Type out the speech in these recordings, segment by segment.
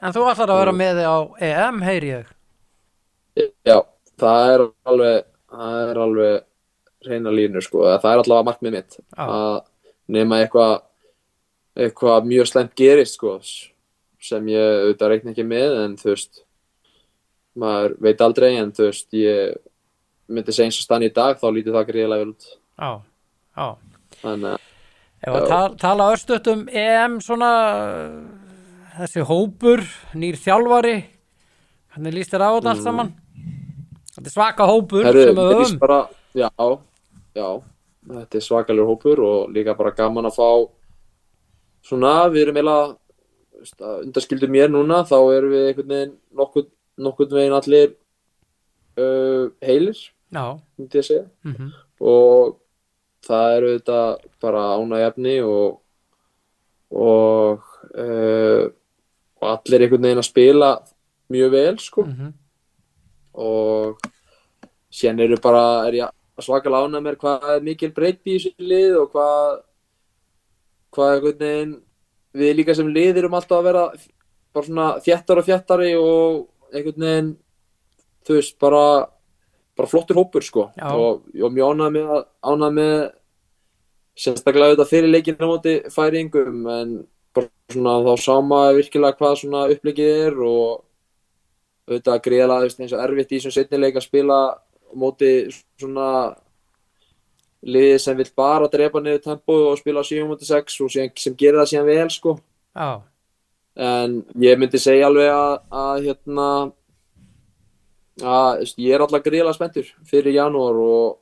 En þú ætlar að vera með þig á EM, heyri ég. Já, það er alveg, það er alveg reyna línur sko, það er allavega markmið mitt Já. að nema eitthvað eitthvað mjög slemt gerist sko, sem ég auðvitað reikna ekki með en þú veist maður veit aldrei en þú veist ég myndi segja eins og stann í dag þá lítið það greiðlega vel út Já, já. þannig að Ef tala, tala örstuðt um EM svona þessi hópur, nýr þjálfari hvernig líst þér á þetta allt saman? Þetta er svaka hópur Mm. Herru, sem við höfum bara, já, já, þetta er svakalega hópur og líka bara gaman að fá svona, við erum eiginlega undarskildur mér núna, þá erum við einhvern veginn nokkurn, nokkurn veginn allir uh, heilir, myndi ég segja mm og það eru þetta bara ánægjafni og og, uh, og allir einhvern veginn að spila mjög vel sko Mhm. og síðan eru bara, er svakalega ánægð mér hvað er mikil breytt í þessu lið og hvað hvað einhvern veginn við líka sem lið erum alltaf að vera bara svona þjættar og þjættari og einhvern veginn þú veist, bara bara flottur hópur sko Já. og var mjög ánægð með að- ánægð með sérstaklega auðvitað fyrir leikinn á móti færingum en bara svona þá maður virkilega hvað svona upplegið er og auðvitað greiðlega eins og erfitt í þessum setnileik að spila móti svona liðið sem vill bara drepa niður tempo og spila 7 mútið 6 og síðan, sem gerir það síðan vel sko. Já, en ég myndi segja alveg að, að hérna að ég er alltaf greiðlega spenntur fyrir janúar og,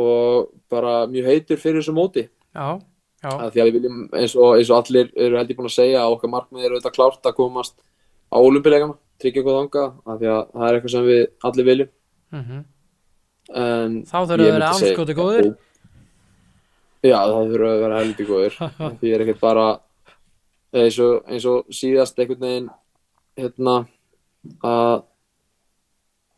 og bara mjög heitur fyrir þessu móti. Já, að því að við viljum eins og, eins og allir eru heldur búin að segja að okkar markmið eru auðvitað klárt að komast á olumpilegana, tryggja eitthvað þanga að því að það er eitthvað sem við allir viljum. Mm en Þá þurfa að ég vera andskoti góðir. Já, það þurfa að vera heldur góðir. Því er ekkert bara eins og, eins og síðast einhvern veginn hérna að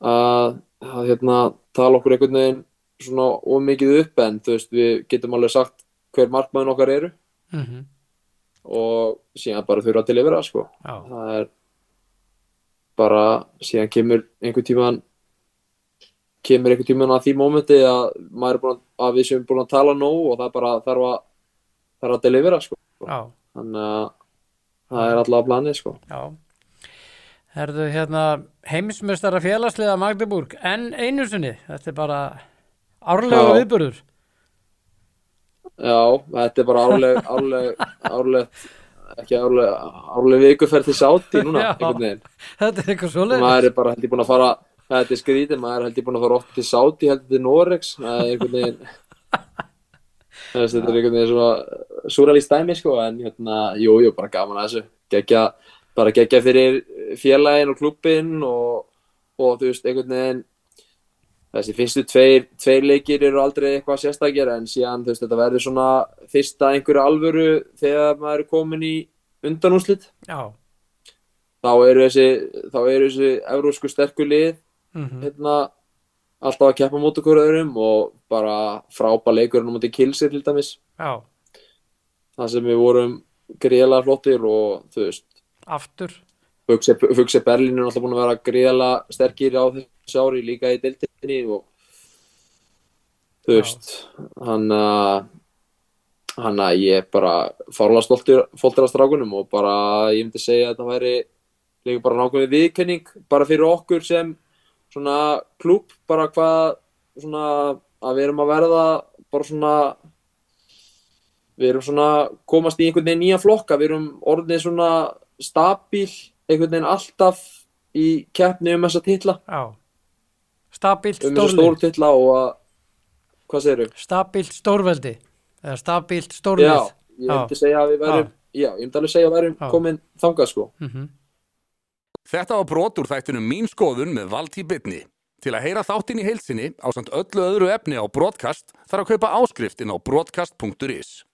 að, að hérna tala okkur einhvern veginn svona ómikið upp en þú veist við getum alveg sagt hver markmaðun okkar eru. Mm og síðan bara þurfa til yfir það sko. Já, það er bara síðan kemur einhvern tíman kemur einhvern tíman að því mómenti að að, að við séum búin að tala nóg og það bara þarf að þarf að delivera sko. Já, þannig að það er alltaf planið sko. Já. Herðu hérna heimismestara félagsliða Magdeburg en einu sinni, þetta er bara árlega Já. Já, þetta er bara árleg árleg, árleg ekki árleg, árleg vikuferð til sáti núna Já. einhvern veginn Þetta er eitthvað og svoleiðis. maður er bara held ég búin að fara þetta er skrítið, maður er held ég búin að fara oft til Sáti heldur til Norex það er einhvern veginn þetta er einhvern veginn svona súralist dæmi sko en hérna, jú, jú, bara gaman að þessu gegja, bara gegja fyrir félagin og klubbin og, og þú veist, einhvern veginn þessi fyrstu tveir, tveir leikir eru aldrei eitthvað sérstakir en síðan veist, þetta verður svona fyrsta einhverju alvöru þegar maður er komin í undanúslit Já, þá eru þessi, þá eru þessi evrósku sterku lið mm hérna, alltaf að keppa mót okkur öðrum og bara frábæð leikurinn á móti kilsir til dæmis. Já, það sem við vorum gríðlega flottir og þú veist aftur. Fugse, Berlín er alltaf búin að vera gríðlega sterkir á þessu ári líka í deildinni og þú veist hann að hann að ég er bara fárlega stoltur fólktir af strákunum og bara ég myndi segja að þetta væri líka bara nákvæmlega viðkenning bara fyrir okkur sem svona klúb bara hvað svona að við erum að verða bara svona við erum svona komast í einhvern veginn nýja flokka við erum orðið svona stabíl einhvern veginn alltaf í keppni um þessa titla Já. Stabílt um þessa stórlið. stóru titla og að hvað segirðu? Stabílt stórveldi. Eða stabílt Já, stórlið. ég myndi segja að við værum já, ég myndi alveg segja að við Já. komin þangað sko Mm Þetta var brot úr þættunum Mín skoðun með Valtí Bitni. Til að heyra þáttinn í heilsinni á samt öllu öðru efni á broadcast þarf að kaupa áskrift inn á broadcast.is.